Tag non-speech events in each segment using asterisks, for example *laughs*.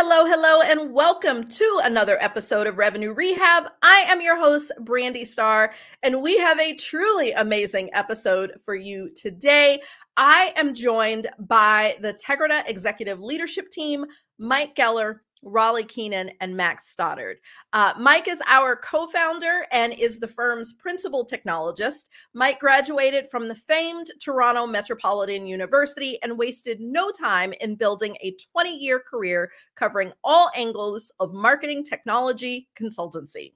Hello, hello, and welcome to another episode of Revenue Rehab. I am your host, Brandi Starr, and we have a truly amazing episode for you today. I am joined by the Tegrita Executive Leadership Team, Mike Geller, Rolly Keenan, and Max Stoddard. Uh, Mike is our co founder and is the firm's principal technologist. Mike graduated from the famed Toronto Metropolitan University and wasted no time in building a 20 year career covering all angles of marketing technology consultancy.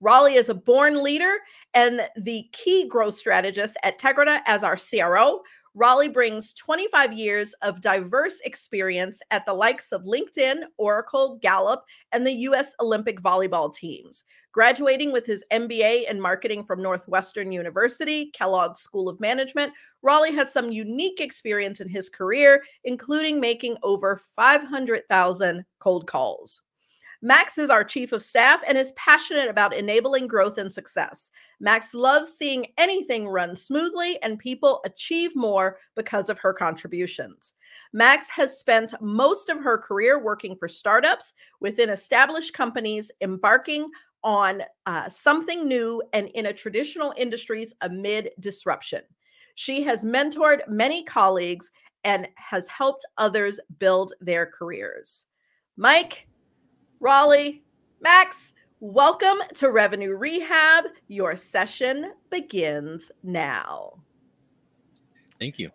Rolly is a born leader and the key growth strategist at Tegrita as our CRO. Rolly brings 25 years of diverse experience at the likes of LinkedIn, Oracle, Gallup, and the U.S. Olympic volleyball teams. Graduating with his MBA in marketing from Northwestern University, Kellogg School of Management, Rolly has some unique experience in his career, including making over 500,000 cold calls. Max is our chief of staff and is passionate about enabling growth and success. Max loves seeing anything run smoothly and people achieve more because of her contributions. Max has spent most of her career working for startups within established companies, embarking on uh, something new and in a traditional industries amid disruption. She has mentored many colleagues and has helped others build their careers. Mike, Rolly, Max, welcome to Revenue Rehab. Your session begins now. Thank you.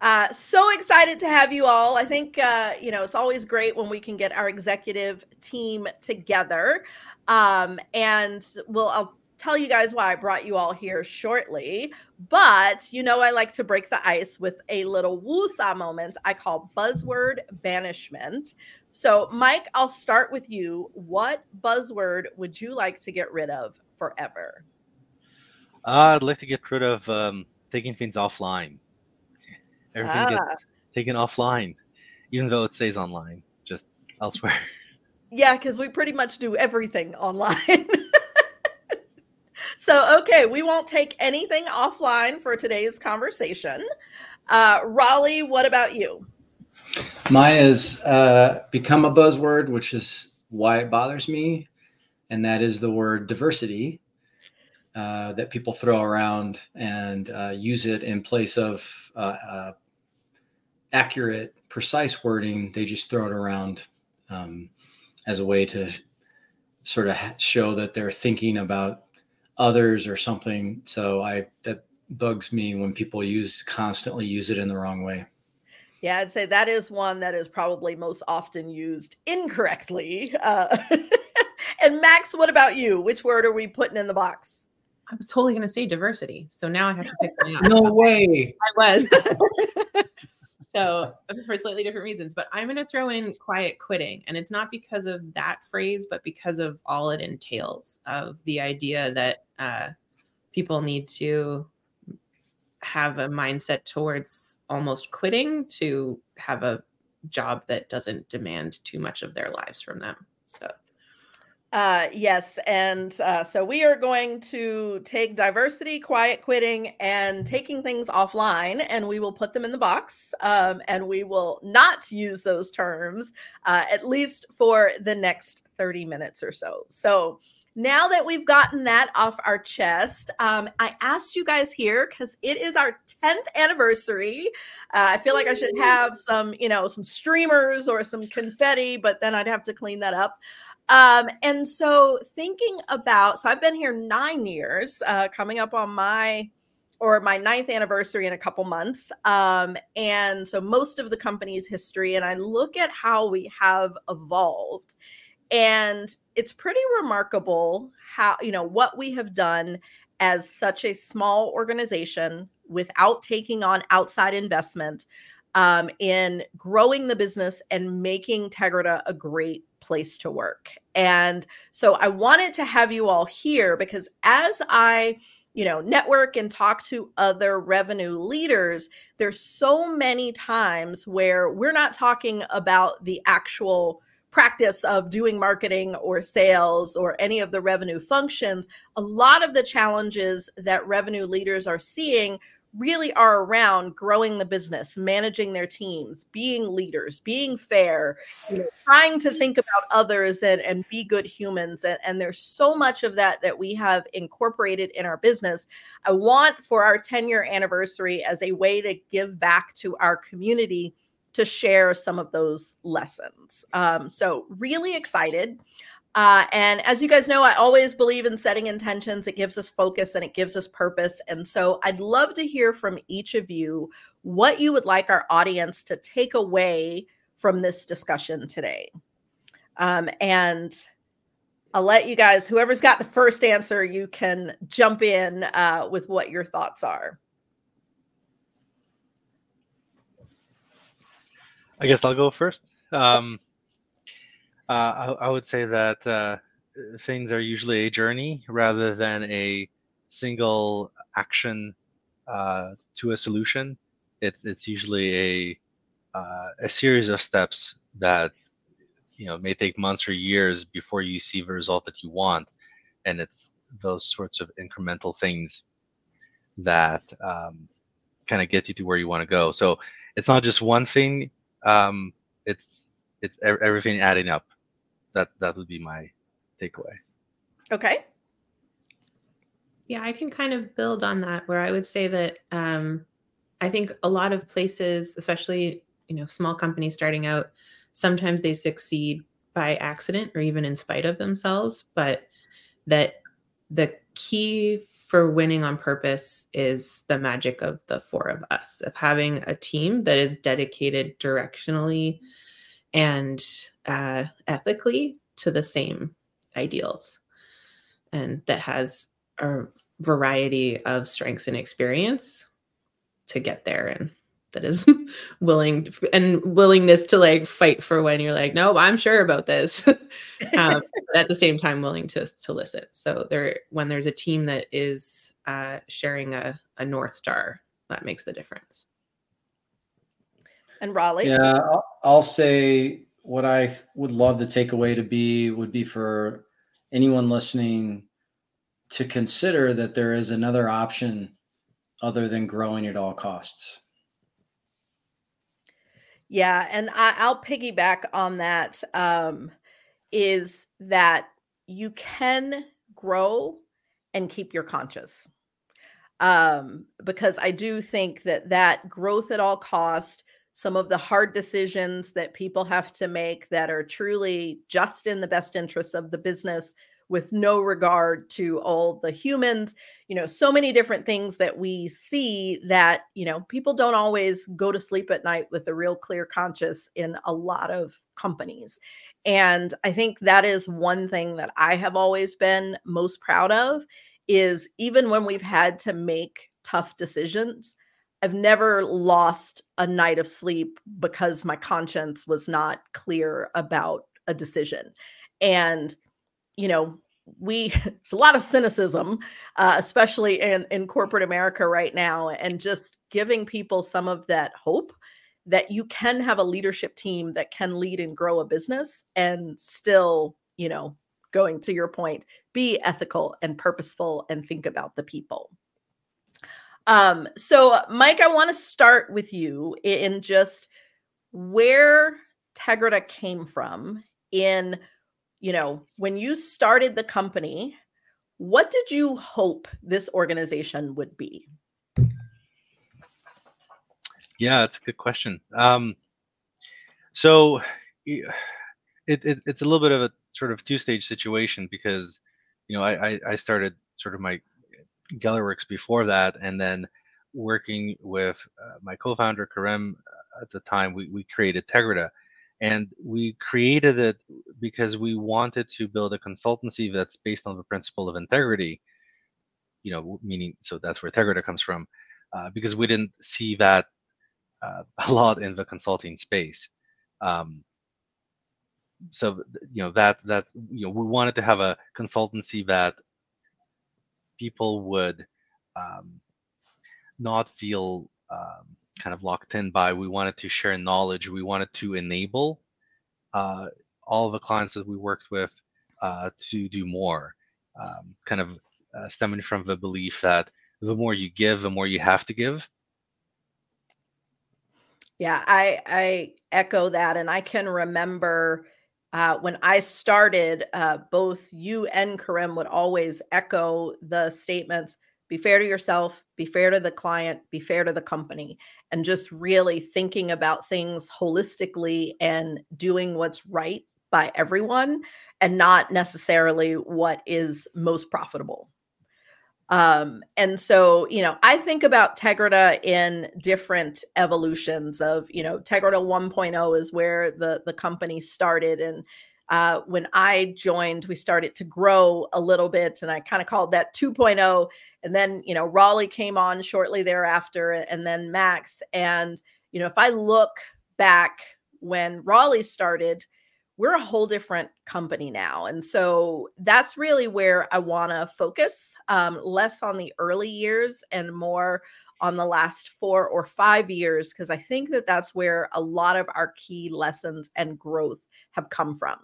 Uh, so excited to have you all. I think, uh, you know, it's always great when we can get our executive team together. Um, and we'll, I'll tell you guys why I brought you all here shortly. But you know, I like to break the ice with a little woosah moment I call buzzword banishment. So, Mike, I'll start with you. What buzzword would you like to get rid of forever? Uh, I'd like to get rid of um, taking things offline. Everything ah. gets taken offline, even though it stays online, just elsewhere. *laughs* Yeah, because we pretty much do everything online. *laughs* so, okay, we won't take anything offline for today's conversation. Uh, Rolly, what about you? Mine has uh, become a buzzword, which is why it bothers me, and that is the word diversity uh, that people throw around and uh, use it in place of uh, uh, accurate, precise wording. They just throw it around um, as a way to sort of show that they're thinking about others or something. So I that bugs me when people use constantly use it in the wrong way. Yeah, I'd say that is one that is probably most often used incorrectly. Uh, *laughs* and Max, what about you? Which word are we putting in the box? I was totally going to say diversity. So now I have to pick something out. no way. I was. *laughs* so for slightly different reasons, but I'm going to throw in quiet quitting. And it's not because of that phrase, but because of all it entails of the idea that uh, people need to have a mindset towards almost quitting to have a job that doesn't demand too much of their lives from them. So uh, yes. And uh, so we are going to take diversity, quiet quitting, and taking things offline, and we will put them in the box. Um, and we will not use those terms, uh, at least for the next 30 minutes or so. So now that we've gotten that off our chest, um, I asked you guys here because it is our 10th anniversary. Uh, I feel like I should have some, you know, some streamers or some confetti, but then I'd have to clean that up. Um, and so thinking about, so I've been here nine years, uh, coming up on my or my ninth anniversary in a couple months. Um, and so most of the company's history, and I look at how we have evolved. And it's pretty remarkable how, you know, what we have done as such a small organization without taking on outside investment um, in growing the business and making Tegrita a great place to work. And so I wanted to have you all here because as I you know network and talk to other revenue leaders there's so many times where we're not talking about the actual practice of doing marketing or sales or any of the revenue functions a lot of the challenges that revenue leaders are seeing really are around growing the business, managing their teams, being leaders, being fair, you know, trying to think about others and, and be good humans. And, and there's so much of that that we have incorporated in our business. I want for our 10 year anniversary as a way to give back to our community to share some of those lessons. Um, so, really excited. Uh, and as you guys know, I always believe in setting intentions. It gives us focus and it gives us purpose. And so I'd love to hear from each of you what you would like our audience to take away from this discussion today. Um, and I'll let you guys, whoever's got the first answer, you can jump in uh, with what your thoughts are. I guess I'll go first. Um, uh, I, I, would say that uh, things are usually a journey rather than a single action uh, to a solution. It's it's usually a uh, a series of steps that you know may take months or years before you see the result that you want, and it's those sorts of incremental things that um, kind of get you to where you want to go. So it's not just one thing. Um, it's it's everything adding up that that would be my takeaway. Okay. Yeah, I can kind of build on that where I would say that um, I think a lot of places, especially you know small companies starting out, sometimes they succeed by accident or even in spite of themselves, but that the key for winning on purpose is the magic of the four of us of having a team that is dedicated directionally and uh, ethically to the same ideals and that has a variety of strengths and experience to get there and that is *laughs* willing and willingness to like fight for when you're like no i'm sure about this *laughs* um, at the same time willing to to listen so there when there's a team that is uh, sharing a, a north star that makes the difference and Rolly. Yeah, I'll, I'll say what I would love the takeaway to be would be for anyone listening to consider that there is another option other than growing at all costs. Yeah, and I, will piggyback on that. Um, is that you can grow and keep your conscious um, because I do think that that growth at all cost some of the hard decisions that people have to make that are truly just in the best interests of the business with no regard to all the humans you know so many different things that we see that you know people don't always go to sleep at night with a real clear conscience in a lot of companies and i think that is one thing that i have always been most proud of is even when we've had to make tough decisions I've never lost a night of sleep because my conscience was not clear about a decision. And, you know, we *laughs* it's a lot of cynicism, uh, especially in in corporate America right now, and just giving people some of that hope that you can have a leadership team that can lead and grow a business and still, you know, going to your point, be ethical and purposeful and think about the people. Um, so, Mike, I want to start with you in just where Tegrita came from in, you know, when you started the company, what did you hope this organization would be? Yeah, that's a good question. Um, so it, it, it's a little bit of a sort of two-stage situation because, you know, I, I started sort of my GellerWorks before that, and then working with uh, my co-founder Karem uh, at the time, we, we created Tegrita. And we created it because we wanted to build a consultancy that's based on the principle of integrity. You know, meaning so that's where Tegrita comes from, uh, because we didn't see that uh, *laughs* a lot in the consulting space. Um, so you know that that you know we wanted to have a consultancy that people would um, not feel um, kind of locked in by. We wanted to share knowledge. We wanted to enable uh, all the clients that we worked with uh, to do more, um, kind of uh, stemming from the belief that the more you give, the more you have to give. Yeah, I I echo that, and I can remember uh, when I started, uh, both you and Karim would always echo the statements: "Be fair to yourself, be fair to the client, be fair to the company," and just really thinking about things holistically and doing what's right by everyone, and not necessarily what is most profitable. Um, and so, you know, I think about Tegrita in different evolutions of, you know, Tegrita 1.0 is where the the company started. And uh, when I joined, we started to grow a little bit, and I kind of called that 2.0. And then, you know, Rolly came on shortly thereafter, and then Max. And you know, if I look back when Rolly started, we're a whole different company now. And so that's really where I want to focus um, less on the early years and more on the last four or five years, because I think that that's where a lot of our key lessons and growth have come from.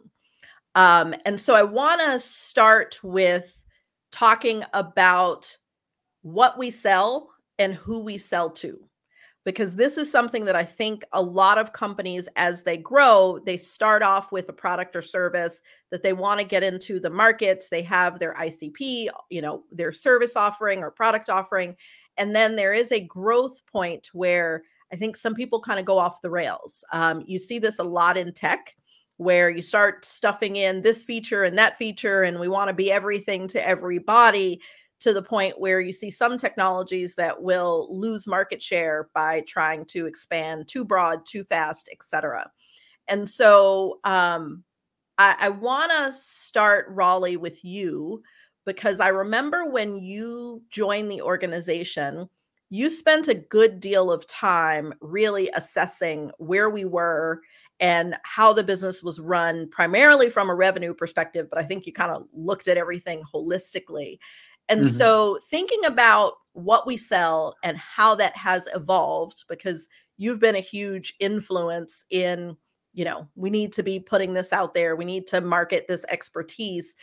Um, and so I want to start with talking about what we sell and who we sell to because this is something that I think a lot of companies, as they grow, they start off with a product or service that they want to get into the markets. They have their ICP, you know, their service offering or product offering. And then there is a growth point where I think some people kind of go off the rails. Um, you see this a lot in tech where you start stuffing in this feature and that feature, and we want to be everything to everybody to the point where you see some technologies that will lose market share by trying to expand too broad, too fast, etc. And so um, I, I want to start Rolly with you because I remember when you joined the organization, you spent a good deal of time really assessing where we were and how the business was run, primarily from a revenue perspective, but I think you kind of looked at everything holistically. And mm-hmm. so thinking about what we sell and how that has evolved, because you've been a huge influence in, you know, we need to be putting this out there, we need to market this expertise.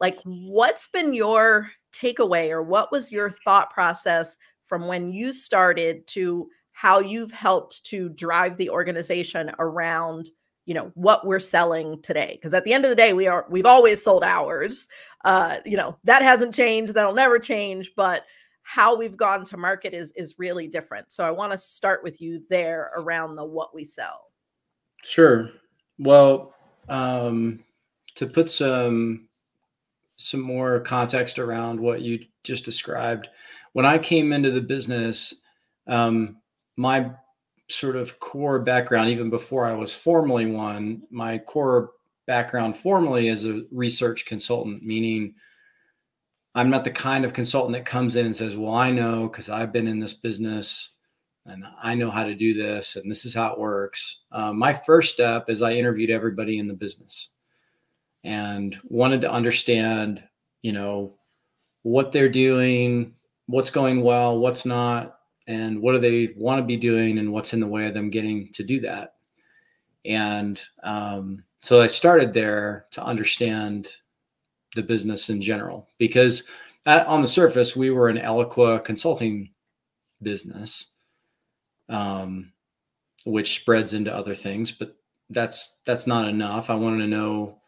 Like, what's been your takeaway or what was your thought process from when you started to how you've helped to drive the organization around you know what we're selling today. Because at the end of the day we are we've always sold ours. Uh you know that hasn't changed that'll never change but how we've gone to market is is really different. So i want to start with you there around the what we sell. Sure. Well um to put some some more context around what you just described when i came into the business um my sort of core background, even before I was formally one, my core background formally is a research consultant, meaning I'm not the kind of consultant that comes in and says, Well, I know because I've been in this business and I know how to do this and this is how it works. Um, my first step is I interviewed everybody in the business and wanted to understand, you know, what they're doing, what's going well, what's not, and what do they want to be doing and what's in the way of them getting to do that. And um, so i started there to understand the business in general because at, on the surface we were an eloqua consulting business um, which spreads into other things but that's that's not enough. I wanted to know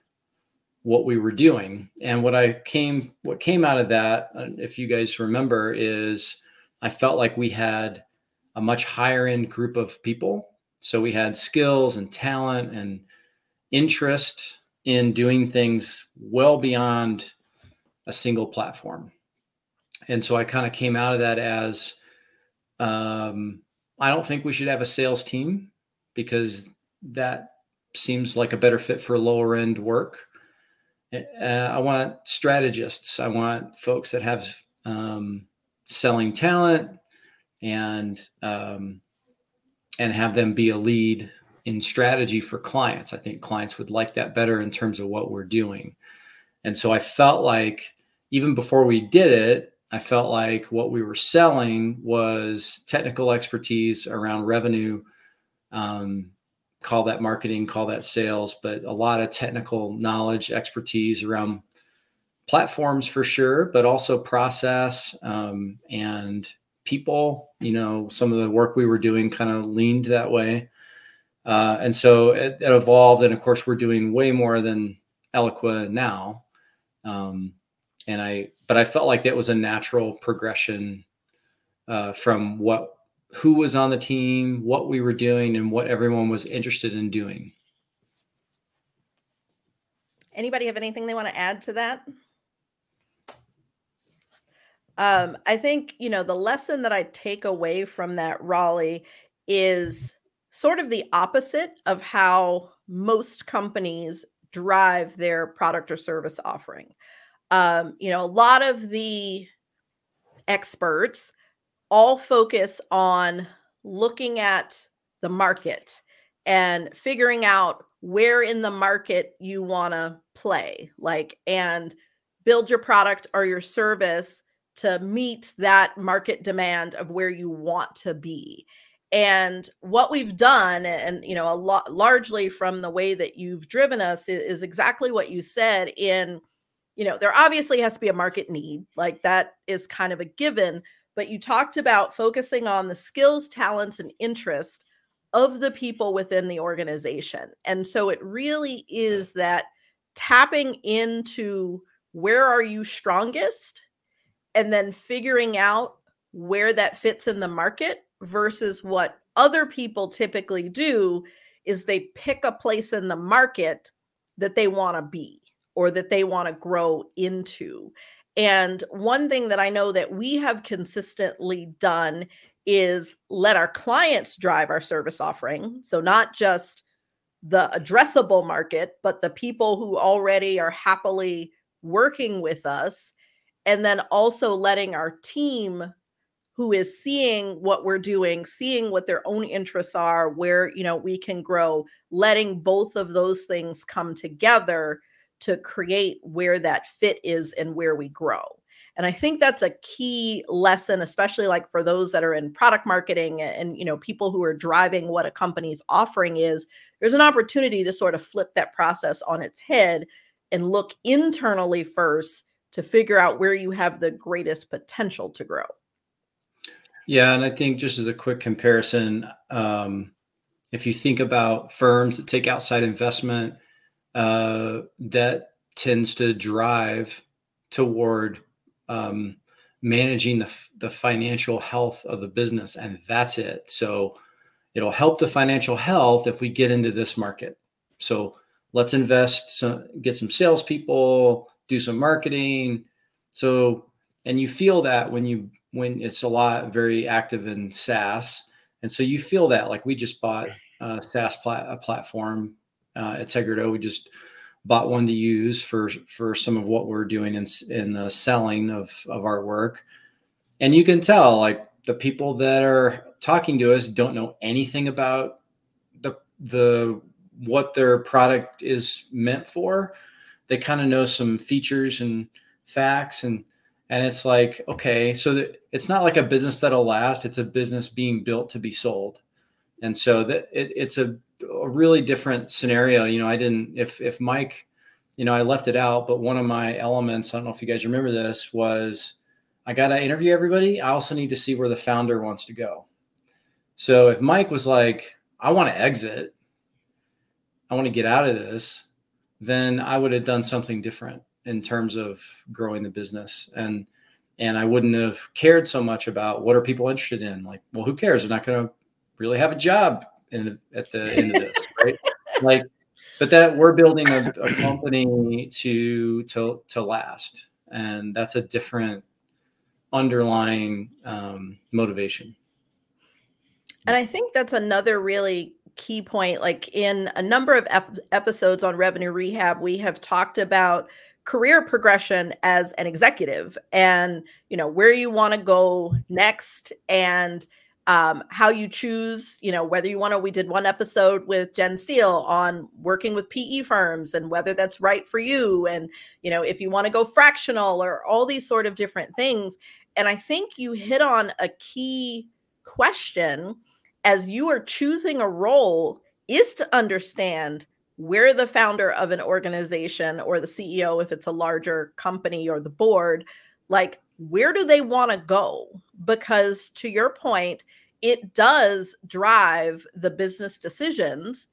what we were doing. And what i came what came out of that uh, if you guys remember is I felt like we had a much higher end group of people. So we had skills and talent and interest in doing things well beyond a single platform. And so I kind of came out of that as um, I don't think we should have a sales team because that seems like a better fit for lower end work. Uh, I want strategists. I want folks that have um, selling talent and um, and have them be a lead in strategy for clients. I think clients would like that better in terms of what we're doing. And so I felt like even before we did it, I felt like what we were selling was technical expertise around revenue. Um, call that marketing, call that sales, but a lot of technical knowledge, expertise around platforms for sure, but also process um, and people. You know, some of the work we were doing kind of leaned that way. Uh, and so it, it, evolved. And of course, we're doing way more than Eloqua now. Um, and I, but I felt like that was a natural progression uh, from what, who was on the team, what we were doing, and what everyone was interested in doing. Anybody have anything they want to add to that? Um, I think, you know, the lesson that I take away from that, Rolly, is sort of the opposite of how most companies drive their product or service offering. Um, you know, a lot of the experts all focus on looking at the market and figuring out where in the market you want to play, like, and build your product or your service to meet that market demand of where you want to be. And what we've done and you know a lot largely from the way that you've driven us is, is, exactly what you said in you know there obviously has to be a market need like that is kind of a given but you talked about focusing on the skills talents and interest of the people within the organization. And so it really is that tapping into where are you strongest and then figuring out where that fits in the market versus what other people typically do is they pick a place in the market that they want to be or that they want to grow into. And one thing that I know that we have consistently done is let our clients drive our service offering. So, not just the addressable market, but the people who already are happily working with us and then also letting our team who is seeing what we're doing seeing what their own interests are where you know we can grow letting both of those things come together to create where that fit is and where we grow. And i think that's a key lesson especially like for those that are in product marketing and you know people who are driving what a company's offering is there's an opportunity to sort of flip that process on its head and look internally first to figure out where you have the greatest potential to grow. Yeah, and I think just as a quick comparison, um, if you think about firms that take outside investment, uh, that tends to drive toward um, managing the, the financial health of the business, and that's it. So it'll help the financial health if we get into this market. So let's invest, some, get some salespeople, do some marketing. So, and you feel that when you when it's a lot very active in SaaS, and so you feel that like we just bought a SaaS plat- a platform uh, at Tegrita. We just bought one to use for for some of what we're doing in in the selling of of our work, and you can tell like the people that are talking to us don't know anything about the the what their product is meant for they kind of know some features and facts and and it's like okay so that it's not like a business that'll last it's a business being built to be sold. And so that it, it's a, a really different scenario you know i didn't if if mike you know i left it out but one of my elements i don't know if you guys remember this was i got to interview everybody i also need to see where the founder wants to go. So if mike was like i want to exit. I want to get out of this then I would have done something different in terms of growing the business and and I wouldn't have cared so much about what are people interested in. Like, well, who cares? They're not going to really have a job in, at the end of this, *laughs* right? Like, but that we're building a, a company to to to last, and that's a different underlying um, motivation. And I think that's another really key point. Like in a number of ep- episodes on revenue rehab, we have talked about career progression as an executive and you know where you want to go next and um, how you choose, you know, whether you want to. We did one episode with Jen Steele on working with PE firms and whether that's right for you, and you know, if you want to go fractional or all these sort of different things. And I think you hit on a key question as you are choosing a role is to understand where the founder of an organization or the CEO, if it's a larger company or the board, like where do they want to go? Because to your point, it does drive the business decisions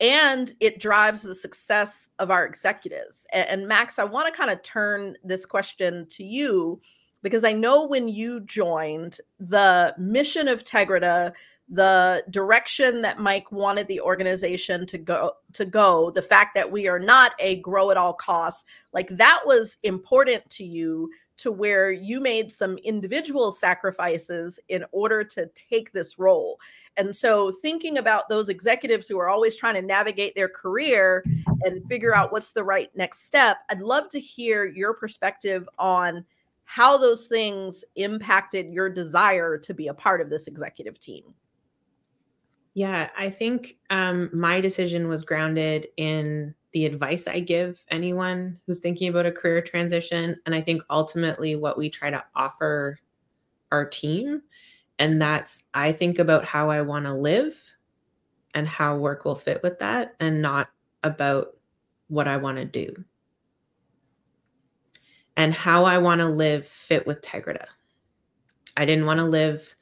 and it drives the success of our executives. And, and Max, I want to kind of turn this question to you because I know when you joined, the mission of Tegrita the direction that Mike wanted the organization to go to go, the fact that we are not a grow at all costs, like that was important to you to where you made some individual sacrifices in order to take this role. And so thinking about those executives who are always trying to navigate their career and figure out what's the right next step, I'd love to hear your perspective on how those things impacted your desire to be a part of this executive team. Yeah, I think um, my decision was grounded in the advice I give anyone who's thinking about a career transition. And I think ultimately what we try to offer our team. And that's, I think about how I want to live and how work will fit with that, and not about what I want to do. And how I want to live fit with Tegrita. I didn't want to live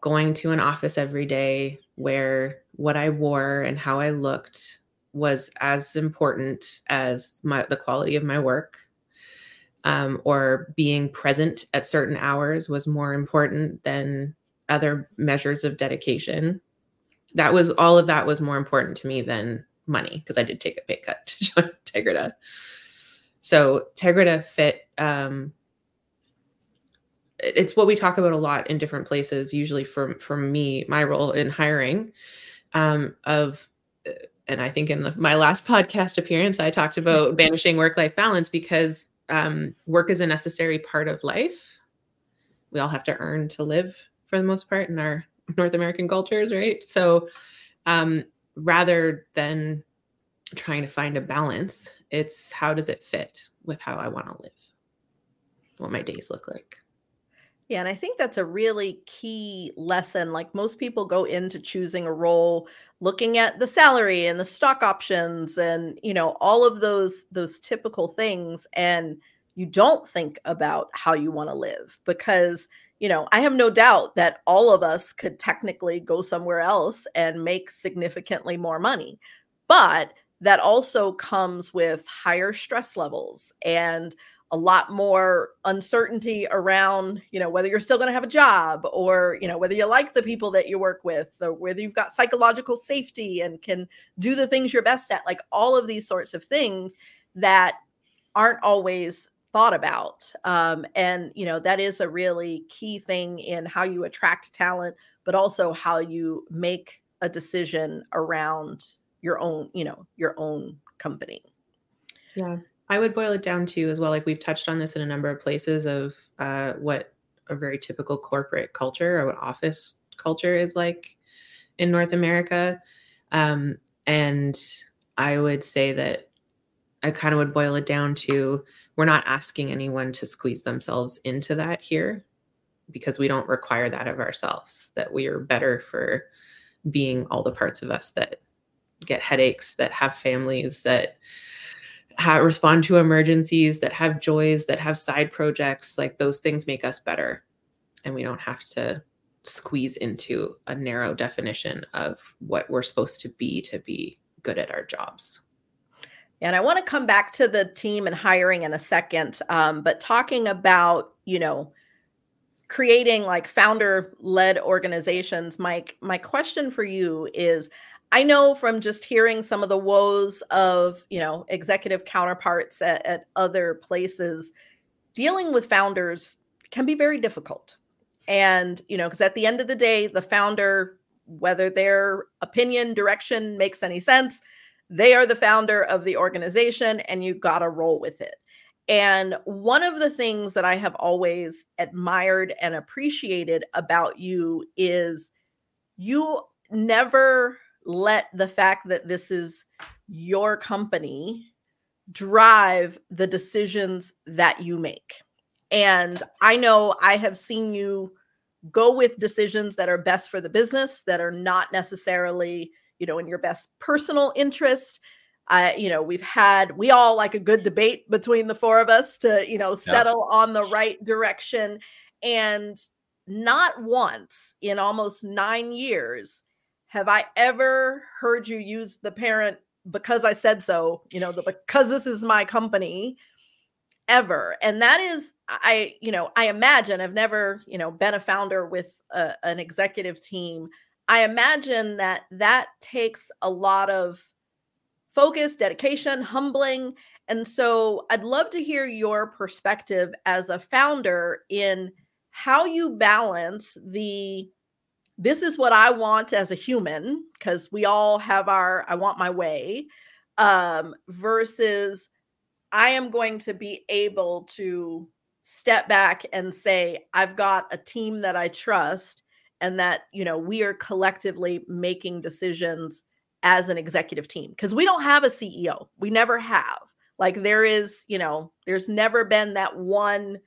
going to an office every day where what I wore and how I looked was as important as my the quality of my work. Um, or being present at certain hours was more important than other measures of dedication. That was all of that was more important to me than money because i did take a pay cut *laughs* to join tegrita. So tegrita fit um, it's what we talk about a lot in different places usually for from me my role in hiring um, of uh, and i think in the, my last *laughs* podcast appearance i talked *laughs* about banishing work life balance because um, work is a necessary part of life. We all have to earn to live for the most part in our *laughs* north american cultures right? So um, rather than trying to find a balance it's how does it fit with how i want to live? What my days look like yeah, and I think that's a really key lesson. Like most people go into choosing a role looking at the salary and the stock options and, you know, all of those those typical things and you don't think about how you want to live because, you know, I have no doubt that all of us could technically go somewhere else and make significantly more money. But that also comes with higher stress levels and a lot more uncertainty around you know whether you're still going to have a job or you know whether you like the people that you work with or whether you've got psychological safety and can do the things you're best at like all of these sorts of things that aren't always thought about um, and you know that is a really key thing in how you attract talent but also how you make a decision around your own you know your own company. Yeah I would boil it down to as well, like we've touched on this in a number of places of uh, what a very typical corporate culture or what office culture is like in North America. Um, and I would say that I kind of would boil it down to we're not asking anyone to squeeze themselves into that here because we don't require that of ourselves, that we are better for being all the parts of us that get headaches, that have families, that respond to emergencies, that have joys, that have side projects, like those things make us better. And we don't have to squeeze into a narrow definition of what we're supposed to be to be good at our jobs. And I want to come back to the team and hiring in a second, um, but talking about, you know, creating like founder led organizations mike my question for you is I know from just hearing some of the woes of, you know, executive counterparts at, at other places, dealing with founders can be very difficult. And, you know, because at the end of the day, the founder, whether their opinion, direction makes any sense, they are the founder of the organization and you got to roll with it. And one of the things that I have always admired and appreciated about you is you never let the fact that this is your company drive the decisions that you make. And I know I have seen you go with decisions that are best for the business that are not necessarily, you know, in your best personal interest. I, you know, we've had we all like a good debate between the four of us to, you know, settle yeah. on the right direction. And not once in almost nine years have I ever heard you use the parent because I said so, you know, the because this is my company ever. And that is I, you know, I imagine I've never, you know, been a founder with a, an executive team. I imagine that that takes a lot of focus, dedication, humbling. And so I'd love to hear your perspective as a founder in how you balance the this is what I want as a human, because we all have our I want my way, um, versus I am going to be able to step back and say, I've got a team that I trust and that, you know, we are collectively making decisions as an executive team because we don't have a CEO. We never have. Like there is, you know, there's never been that one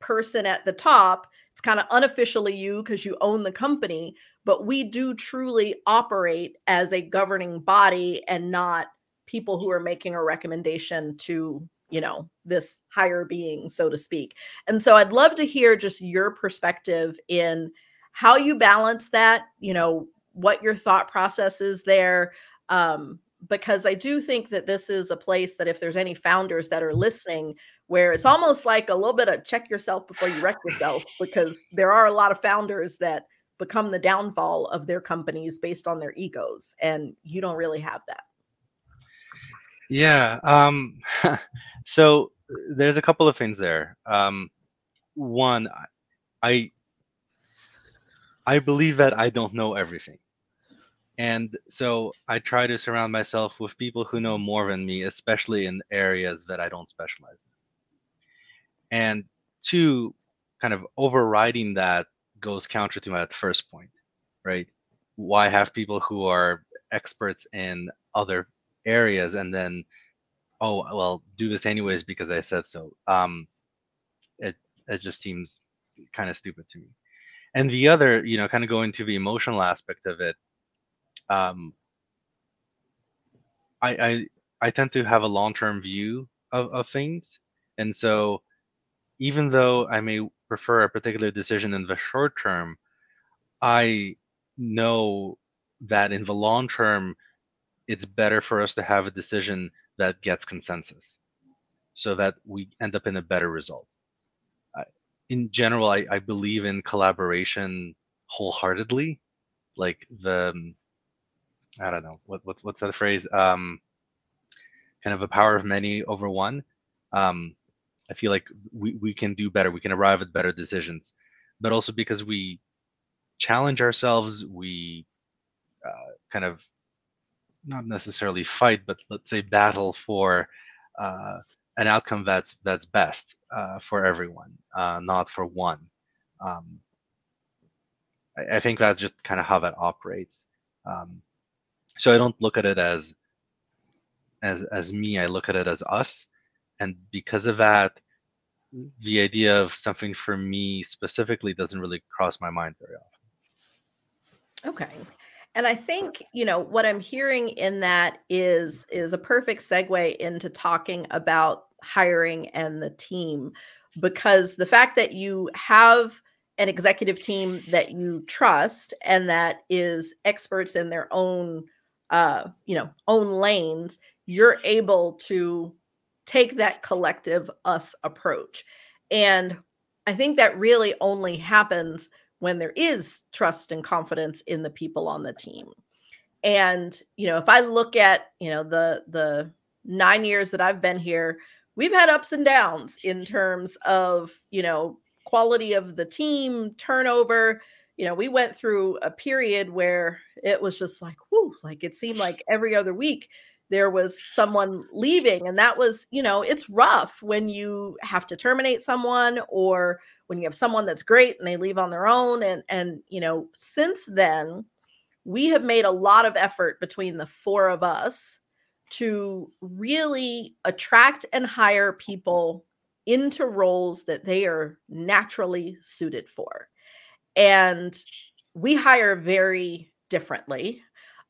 person at the top it's kind of unofficially you because you own the company, but we do truly operate as a governing body and not people who are making a recommendation to, you know, this higher being, so to speak. And so I'd love to hear just your perspective in how you balance that, you know, what your thought process is there. Um, because I do think that this is a place that if there's any founders that are listening, where it's almost like a little bit of check yourself before you wreck yourself, because there are a lot of founders that become the downfall of their companies based on their egos, and you don't really have that. Yeah. Um, *laughs* so there's a couple of things there. Um, one, I I believe that I don't know everything. And so I try to surround myself with people who know more than me, especially in areas that I don't specialize in. And two, kind of overriding that goes counter to my first point, right? Why have people who are experts in other areas and then, oh, well, do this anyways because I said so. Um, it it just seems kind of stupid to me. And the other, you know, kind of going to the emotional aspect of it, um, I, I I tend to have a long-term view of, of things, and so even though I may prefer a particular decision in the short term, I know that in the long term, it's better for us to have a decision that gets consensus, so that we end up in a better result. in general, I, I believe in collaboration wholeheartedly. Like the I don't know what what's what's that phrase? Um, kind of a power of many over one. Um, I feel like we, we can do better. We can arrive at better decisions, but also because we challenge ourselves, we uh, kind of not necessarily fight, but let's say battle for uh, an outcome that's that's best uh, for everyone, uh, not for one. Um, I, I, think that's just kind of how that operates. Um, so i don't look at it as as as me i look at it as us. And because of that the idea of something for me specifically doesn't really cross my mind very often. Okay. And i think you know what i'm hearing in that is is a perfect segue into talking about hiring and the team. Because the fact that you have an executive team that you trust and that is experts in their own uh, you know, own lanes, you're able to take that collective us approach. And I think that really only happens when there is trust and confidence in the people on the team. And, you know, if I look at, you know, the the 9 years that I've been here, we've had ups and downs in terms of, you know, quality of the team, turnover, you know, we went through a period where it was just like, whoo, like it seemed like every other week there was someone leaving and that was you know it's rough when you have to terminate someone or when you have someone that's great and they leave on their own and and you know since then we have made a lot of effort between the four of us to really attract and hire people into roles that they are naturally suited for and we hire very differently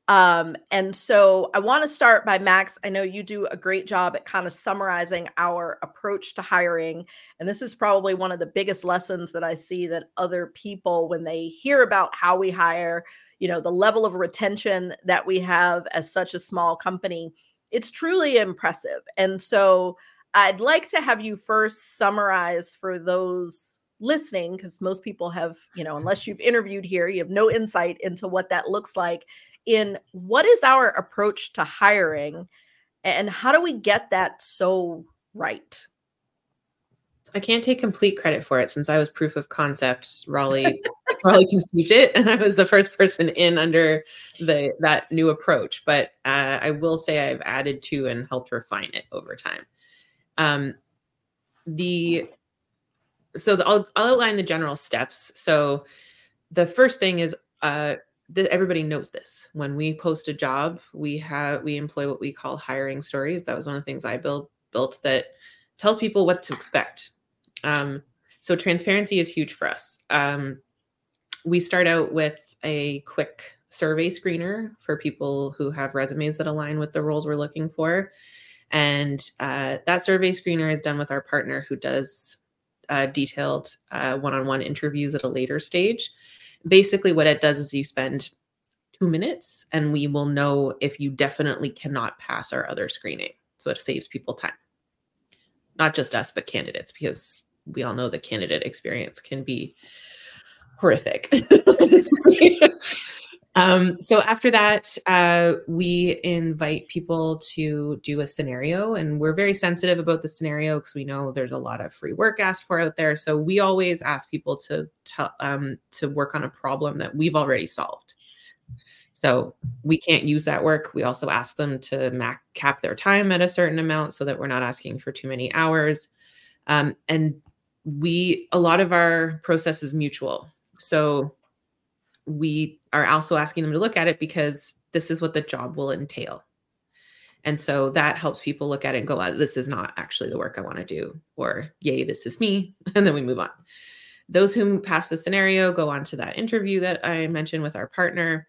um, and so I want to start by Max. I know you do a great job at kind of summarizing our approach to hiring. And this is probably one of the biggest lessons that I see that other people, when they hear about how we hire, you know, the level of retention that we have as such a small company, it's truly impressive. And so I'd like to have you first summarize for those listening because most people have you know *laughs* unless you've interviewed here you have no insight into what that looks like in what is our approach to hiring and how do we get that so right? I can't take complete credit for it since I was proof of concept. Rolly *laughs* Rolly conceived it, and I was the first person in under the that new approach. But uh, I will say I've added to and helped refine it over time. Um, the so the, I'll, I'll outline the general steps. So the first thing is uh, everybody knows this. When we post a job, we have we employ what we call hiring stories. That was one of the things I built built that tells people what to expect. Um, so transparency is huge for us. Um, we start out with a quick survey screener for people who have resumes that align with the roles we're looking for. And uh, that survey screener is done with our partner who does uh, detailed one on one interviews at a later stage basically what it does is you spend two minutes and we will know if you definitely cannot pass our other screening. So it saves people time. Not just us, but candidates, because we all know the candidate experience can be horrific. *laughs* *laughs* Um, so after that, uh, we invite people to do a scenario, and we're very sensitive about the scenario because we know there's a lot of free work asked for out there. So we always ask people to to, um, to work on a problem that we've already solved. So we can't use that work. We also ask them to mac- cap their time at a certain amount so that we're not asking for too many hours. Um, and we a lot of our process is mutual. So we are also asking them to look at it because this is what the job will entail. And so that helps people look at it and go, this is not actually the work I want to do, or yay, this is me. *laughs* And then we move on. Those who pass the scenario go on to that interview that I mentioned with our partner.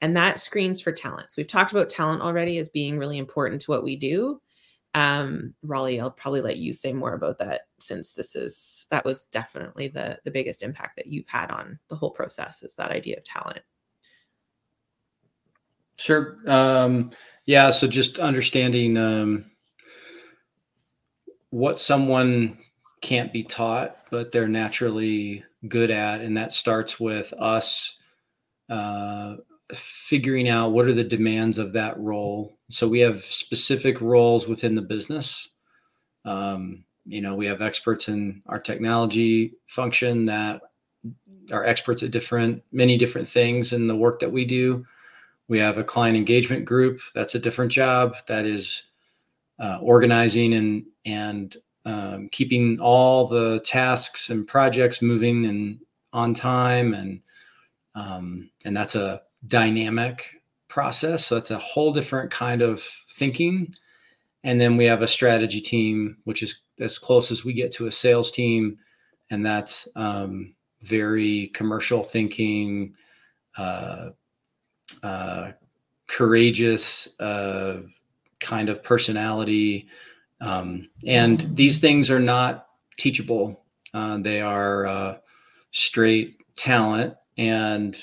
And that screens for talents. We've talked about talent already as being really important to what we do. Um, Rolly, I'll probably let you say more about that since this is that was definitely the the biggest impact that you've had on the whole process is that idea of talent. Sure. Um, yeah. So just understanding um, what someone can't be taught, but they're naturally good at, and that starts with us uh, figuring out what are the demands of that role. So we have specific roles within the business. Um, you know, we have experts in our technology function that are experts at different, many different things in the work that we do. We have a client engagement group. That's a different job. That is uh, organizing and and um, keeping all the tasks and projects moving and on time and um, and that's a dynamic process. So that's a whole different kind of thinking. And then we have a strategy team, which is as close as we get to a sales team. And that's um, very commercial thinking, uh, uh, courageous uh, kind of personality. Um, and these things are not teachable, uh, they are uh, straight talent. And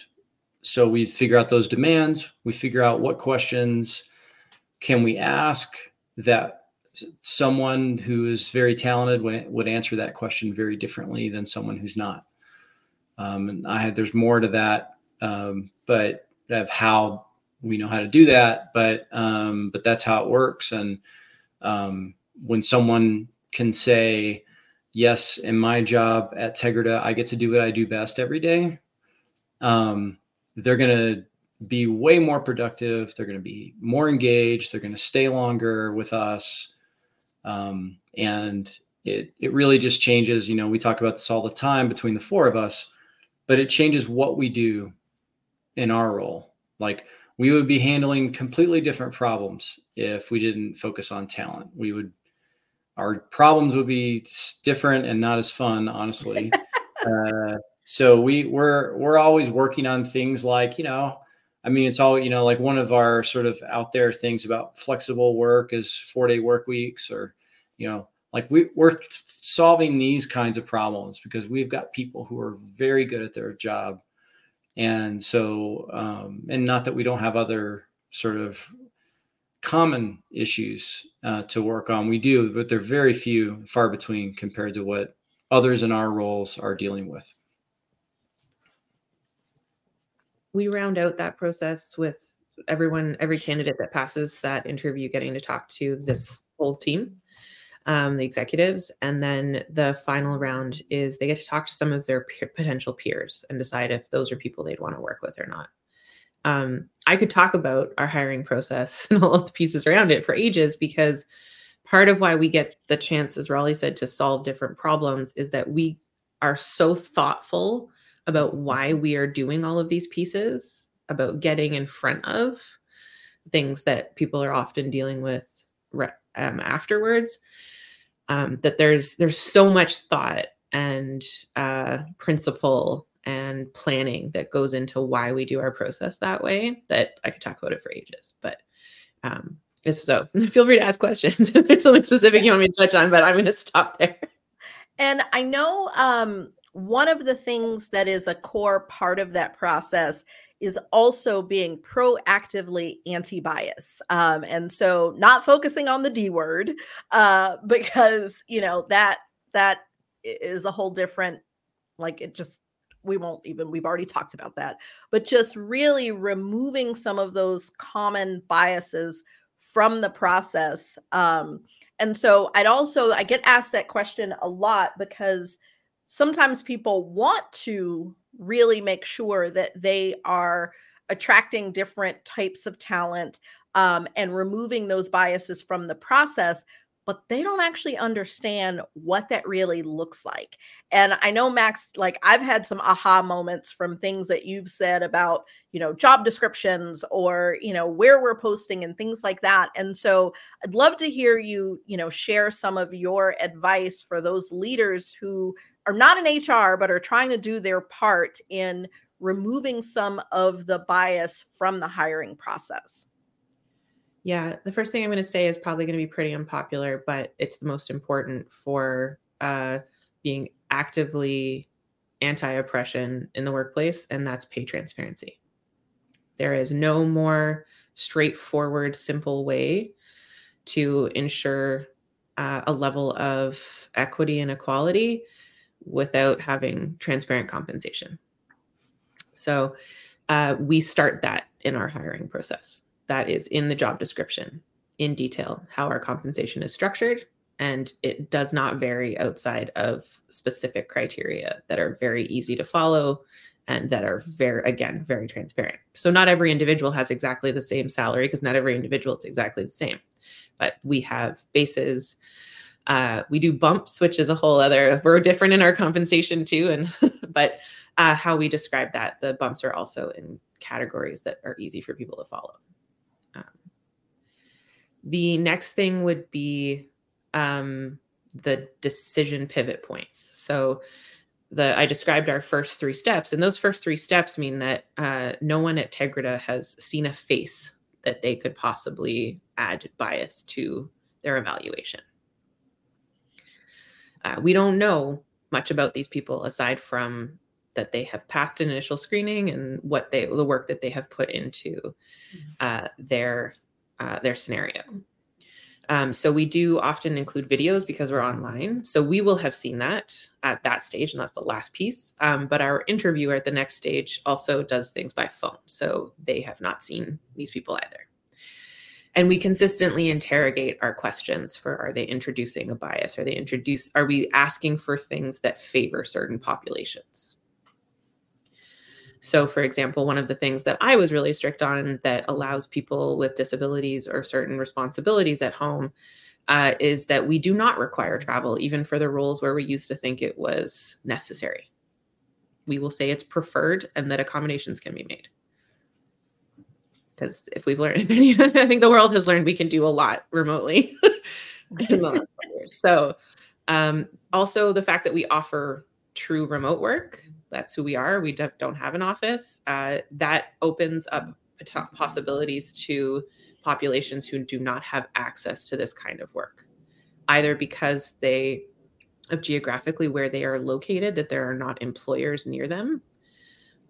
so we figure out those demands. We figure out what questions can we ask that someone who is very talented would answer that question very differently than someone who's not. Um, and i had there's more to that um, but of how we know how to do that but um, but that's how it works. And um, when someone can say yes in my job at tegrita i get to do what i do best every day um, they're going to be way more productive. They're going to be more engaged. They're going to stay longer with us. Um, and it, it really just changes. You know, we talk about this all the time between the four of us, but it changes what we do in our role. Like we would be handling completely different problems if we didn't focus on talent. We would, our problems would be different and not as fun, honestly. *laughs* uh, so we we're we're always working on things like you know I mean, it's all, you know, like one of our sort of out there things about flexible work is four day work weeks or, you know, like we, we're solving these kinds of problems because we've got people who are very good at their job. And so, um, and not that we don't have other sort of common issues uh, to work on. We do, but they're very few, far between compared to what others in our roles are dealing with we round out that process with everyone, every candidate that passes that interview getting to talk to this whole team, um, the executives. And then the final round is they get to talk to some of their potential peers and decide if those are people they'd want to work with or not. Um, I could talk about our hiring process *laughs* and all of the pieces around it for ages because part of why we get the chance, as Rolly said, to solve different problems is that we are so thoughtful about why we are doing all of these pieces, about getting in front of things that people are often dealing with um, afterwards. Um, that there's there's so much thought and uh, principle and planning that goes into why we do our process that way that I could talk about it for ages. But um, if so, *laughs* feel free to ask questions *laughs* if there's something specific you want me to touch on, but I'm going to stop there. And I know um, one of the things that is a core part of that process is also being proactively anti-bias. Um, and so not focusing on the d word uh, *laughs* because you know that that is a whole different like it just we won't even we've already talked about that. But just really removing some of those common biases from the process um, and so i'd also i get asked that question a lot because sometimes people want to really make sure that they are attracting different types of talent um, and removing those biases from the process but they don't actually understand what that really looks like. And I know Max, like I've had some aha moments from things that you've said about, you know, job descriptions or, you know, where we're posting and things like that. And so I'd love to hear you, you know, share some of your advice for those leaders who are not in HR, but are trying to do their part in removing some of the bias from the hiring process. Yeah, the first thing I'm going to say is probably going to be pretty unpopular, but it's the most important for uh, being actively anti oppression in the workplace, and that's pay transparency. There is no more straightforward, simple way to ensure uh, a level of equity and equality without having transparent compensation. So uh, we start that in our hiring process. That is in the job description in detail how our compensation is structured. And it does not vary outside of specific criteria that are very easy to follow and that are very, again, very transparent. So, not every individual has exactly the same salary because not every individual is exactly the same. But we have bases uh, we do bumps, which is a whole other. We're different in our compensation too, and *laughs* but uh, how we describe that, the bumps are also in categories that are easy for people to follow. Um, the next thing would be um, the decision pivot points. So the I described our first three steps, and those first three steps mean that uh, no one at Tegrita has seen a face that they could possibly add bias to their evaluation. Uh, we don't know much about these people aside from that they have passed an initial screening and what they the work that they have put into mm-hmm. uh, their uh, their scenario. Um, so we do often include videos because we're online. So we will have seen that at that stage, and that's the last piece. Um, but our interviewer at the next stage also does things by phone, so they have not seen these people either and we consistently interrogate our questions for are they introducing a bias are they introduce are we asking for things that favor certain populations So, for example, one of the things that I was really strict on that allows people with disabilities or certain responsibilities at home uh, is that we do not require travel, even for the roles where we used to think it was necessary. We will say it's preferred and that accommodations can be made. Because if we've learned, *laughs* if I think the world has learned we can do a lot remotely. *laughs* so, um, also the fact that we offer true remote work that's who we are. We don't have an office. Uh, that opens up possibilities to populations who do not have access to this kind of work, either because they of geographically where they are located, that there are not employers near them,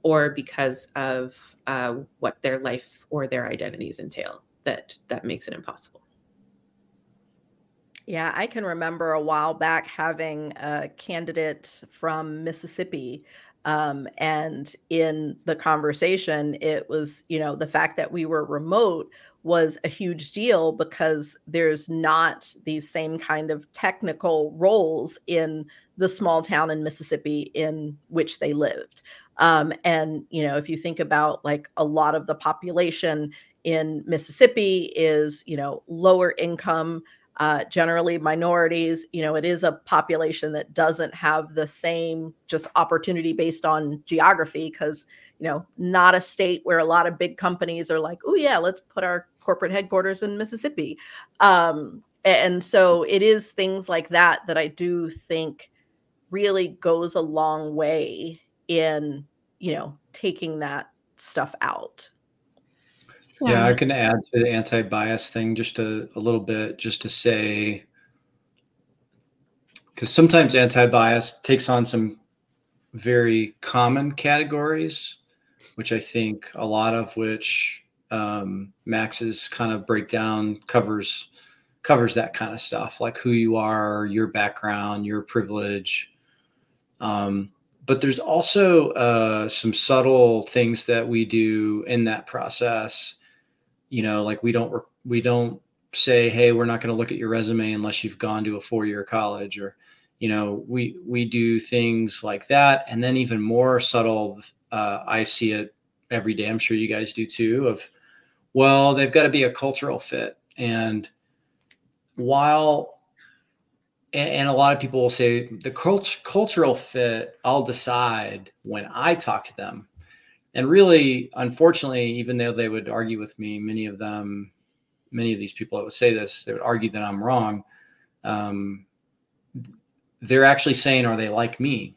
or because of uh, what their life or their identities entail. That that makes it impossible. Yeah, I can remember a while back having a candidate from Mississippi um, and in the conversation, it was, you know, the fact that we were remote was a huge deal because there's not these same kind of technical roles in the small town in Mississippi in which they lived. Um, and, you know, if you think about like a lot of the population in Mississippi is, you know, lower income, uh, generally minorities you know it is a population that doesn't have the same just opportunity based on geography because you know not a state where a lot of big companies are like oh yeah let's put our corporate headquarters in mississippi. Um, and so it is things like that that i do think really goes a long way in you know taking that stuff out yeah. yeah, I can add to the anti-bias thing just a, a little bit, just to say, because sometimes anti-bias takes on some very common categories, which I think a lot of which um, Max's kind of breakdown covers covers that kind of stuff, like who you are, your background, your privilege. Um, but there's also uh, some subtle things that we do in that process. You know like we don't we don't say hey we're not going to look at your resume unless you've gone to a four year college or you know we we do things like that. And then even more subtle uh, i see it every day. I'm sure you guys do too of well they've got to be a cultural fit. And while and, and a lot of people will say the cult- cultural fit i'll decide when i talk to them and really, unfortunately, even though they would argue with me, many of them, many of these people that would say this, they would argue that I'm wrong. Um, they're actually saying, "Are they like me?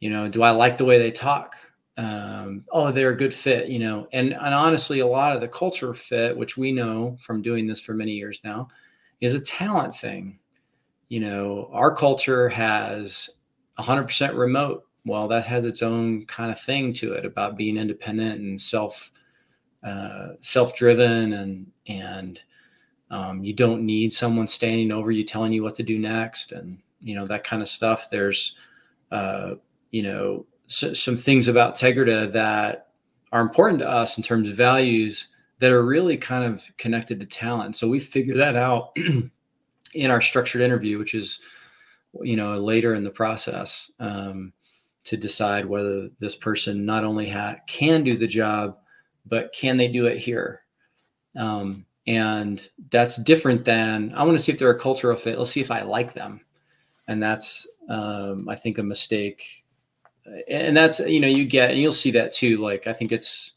You know, do I like the way they talk? Um, oh, they're a good fit. You know." And and honestly, a lot of the culture fit, which we know from doing this for many years now, is a talent thing. You know, our culture has 100% remote well, that has its own kind of thing to it about being independent and self uh, self driven and and um, you don't need someone standing over you telling you what to do next and you know that kind of stuff. There's uh, you know so, some things about Tegrita that are important to us in terms of values that are really kind of connected to talent. So we figured that out *clears throat* in our structured interview, which is you know later in the process. Um, to decide whether this person not only ha- can do the job, but can they do it here? Um, and that's different than I want to see if they're a cultural fit. Let's see if I like them, and that's um, I think a mistake. And that's you know you get and you'll see that too. Like I think it's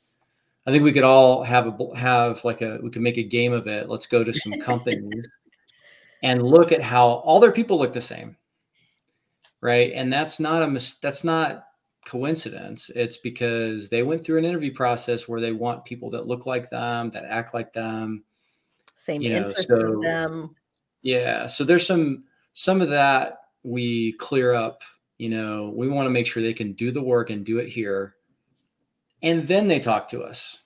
I think we could all have a have like a we could make a game of it. Let's go to some *laughs* companies and look at how all their people look the same right? And that's not a mis- that's not coincidence. It's because they went through an interview process where they want people that look like them, that act like them, same you know, interests so, as them. Yeah, so there's some some of that we clear up. You know, we want to make sure they can do the work and do it here, and then they talk to us.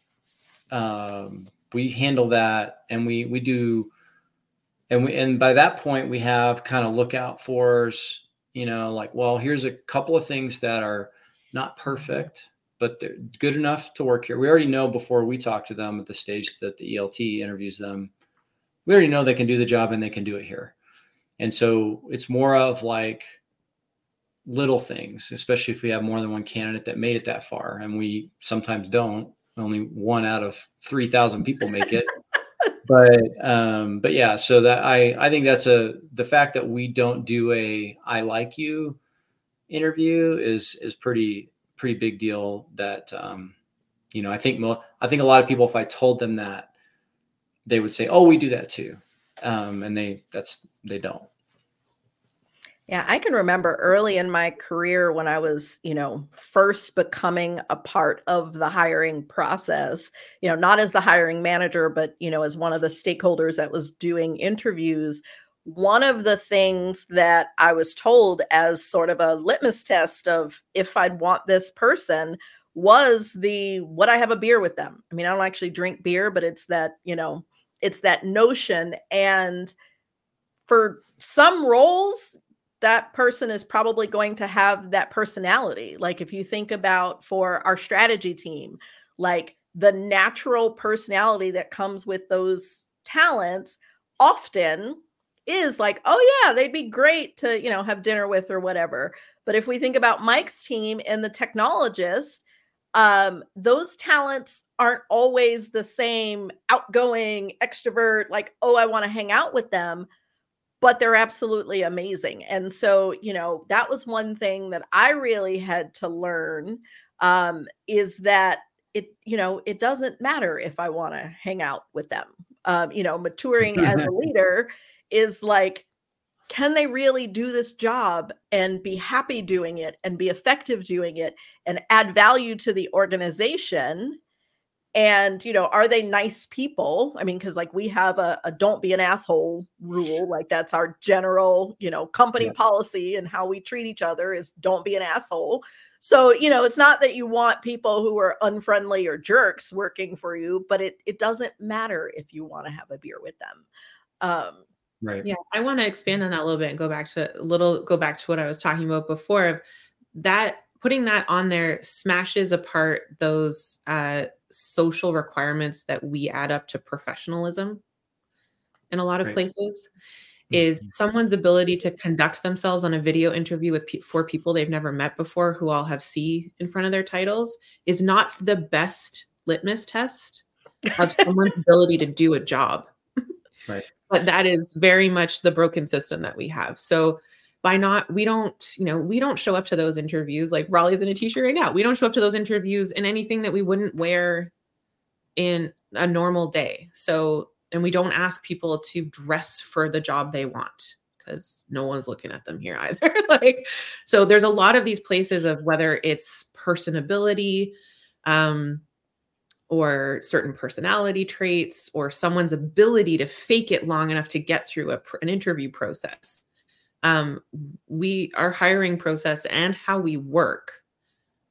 Um, we handle that, and we we do, and we and by that point we have kind of lookout fors you know, like, well, here's a couple of things that are not perfect, but they're good enough to work here. We already know before we talk to them at the stage that the ELT interviews them, we already know they can do the job and they can do it here. And so it's more of like, little things, especially if we have more than one candidate that made it that far, and we sometimes don't. Only one out of three thousand people make it. *laughs* but um, but yeah, so that I I think that's a the fact that we don't do a I like you interview is is pretty pretty big deal. That um, you know I think mo- I think a lot of people if I told them that they would say oh we do that too, um, and they that's they don't. Yeah, I can remember early in my career when I was, you know, first becoming a part of the hiring process, you know, not as the hiring manager, but, you know, as one of the stakeholders that was doing interviews. One of the things that I was told as sort of a litmus test of if I'd want this person was the would I have a beer with them? I mean, I don't actually drink beer, but it's that, you know, it's that notion. And for some roles, that person is probably going to have that personality. Like if you think about for our strategy team, like the natural personality that comes with those talents often is like, oh yeah, they'd be great to, you know, have dinner with or whatever. But if we think about Mike's team and the technologist, um, those talents aren't always the same outgoing extrovert, like, oh, I want to hang out with them but they're absolutely amazing. And so, you know, that was one thing that I really had to learn um, is that it, you know, it doesn't matter if I want to hang out with them. Um, you know, maturing as a *laughs* leader is like, can they really do this job and be happy doing it and be effective doing it and add value to the organization? And you know are they nice people? I mean because like we have a, a, don't be an asshole rule like that's our general you know company yeah. policy and how we treat each other is don't be an asshole. So you know it's not that you want people who are unfriendly or jerks working for you but it it doesn't matter if you want to have a beer with them. Um right. Yeah i want to expand on that a little bit and go back to a little go back to what i was talking about before of that putting that on there smashes apart those uh social requirements that we add up to professionalism in a lot of right. places is mm-hmm. someone's ability to conduct themselves on a video interview with pe- four people they've never met before who all have C in front of their titles is not the best litmus test of *laughs* someone's ability to do a job. Right. But that is very much the broken system that we have. So by not we don't you know we don't show up to those interviews like rolly's in a t-shirt right now. We don't show up to those interviews in anything that we wouldn't wear in a normal day. So and we don't ask people to dress for the job they want because no one's looking at them here *laughs* either. Like so there's a lot of these places of whether it's personability um or certain personality traits or someone's ability to fake it long enough to get through a, an interview process um, we our hiring process and how we work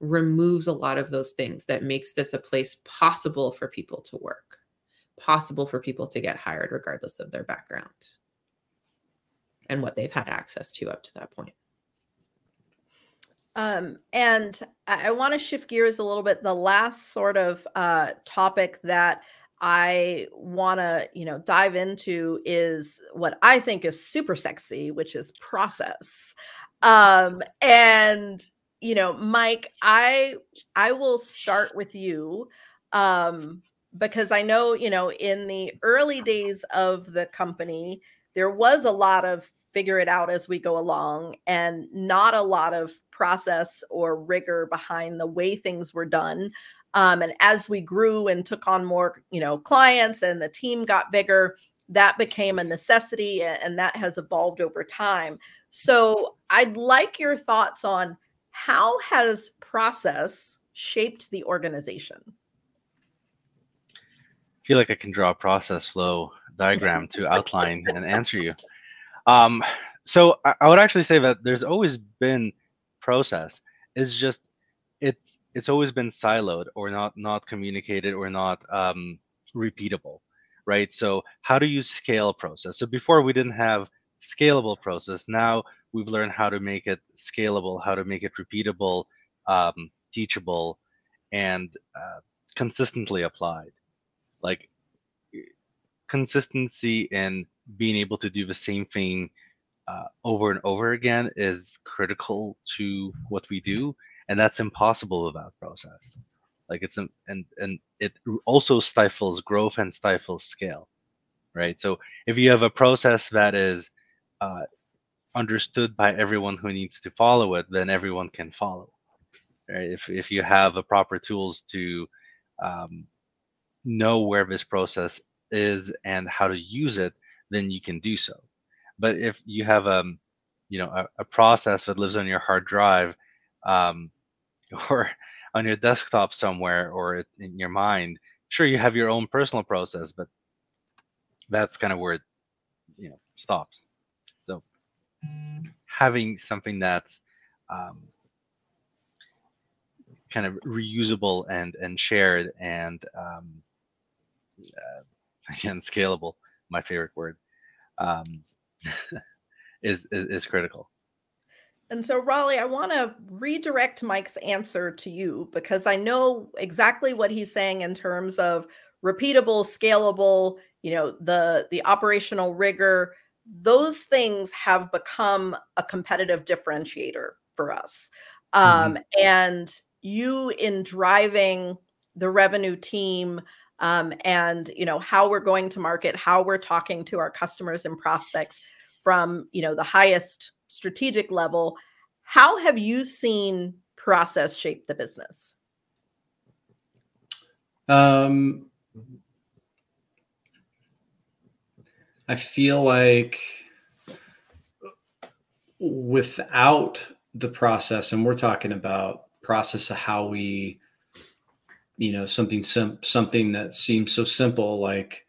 removes a lot of those things that makes this a place possible for people to work possible for people to get hired regardless of their background and what they've had access to up to that point um, and I, I want to shift gears a little bit. The last sort of uh, topic that I want to, you know, dive into is what I think is super sexy, which is process. Um, and you know, Mike, I I will start with you um, because I know, you know, in the early days of the company, there was a lot of figure it out as we go along and not a lot of process or rigor behind the way things were done um, and as we grew and took on more, you know, clients and the team got bigger, that became a necessity and that has evolved over time. So I'd like your thoughts on how has process shaped the organization? I feel like I can draw a process flow diagram to outline and *laughs* answer you. Um, so I, I would actually say that there's always been process. It's just it it's always been siloed or not not communicated or not um, repeatable right? So how do you scale process? So before we didn't have scalable process. Now we've learned how to make it scalable how to make it repeatable um, teachable and uh, consistently applied. Like consistency in being able to do the same thing uh, over and over again is critical to what we do, and that's impossible without process. Like it's an, and and it also stifles growth and stifles scale, right? So if you have a process that is uh, understood by everyone who needs to follow it, then everyone can follow. Right? If if you have the proper tools to um, know where this process is and how to use it, then you can do so. But if you have um, you know, a, a process that lives on your hard drive, um, *laughs* or on your desktop somewhere, or in your mind, sure you have your own personal process, but that's kind of where it, you know, stops. So having something that's um, kind of reusable and and shared and um, uh, *laughs* again scalable my favorite word um, *laughs* is, is is critical and so rolly i want to redirect mike's answer to you because i know exactly what he's saying in terms of repeatable scalable you know the the operational rigor those things have become a competitive differentiator for us um, mm-hmm. and you in driving the revenue team um, and you know how we're going to market how we're talking to our customers and prospects from you know the highest strategic level how have you seen process shape the business? Um i feel like without the process and we're talking about process of how we you know something something that seems so simple like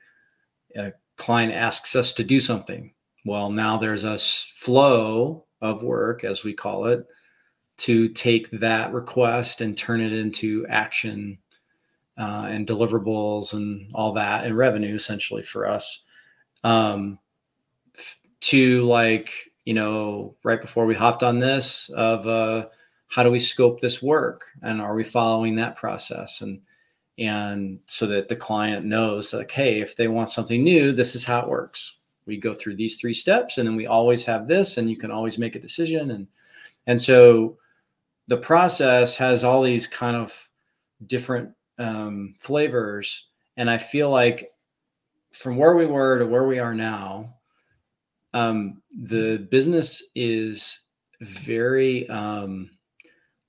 a client asks us to do something well now there's a flow of work as we call it to take that request and turn it into action uh, and deliverables and all that and revenue essentially for us. Um, to like you know right before we hopped on this of uh, how do we scope this work and are we following that process? And and so that the client knows like hey if they want something new this is how it works we go through these three steps and then we always have this and you can always make a decision and and so the process has all these kind of different um, flavors and i feel like from where we were to where we are now um, the business is very um,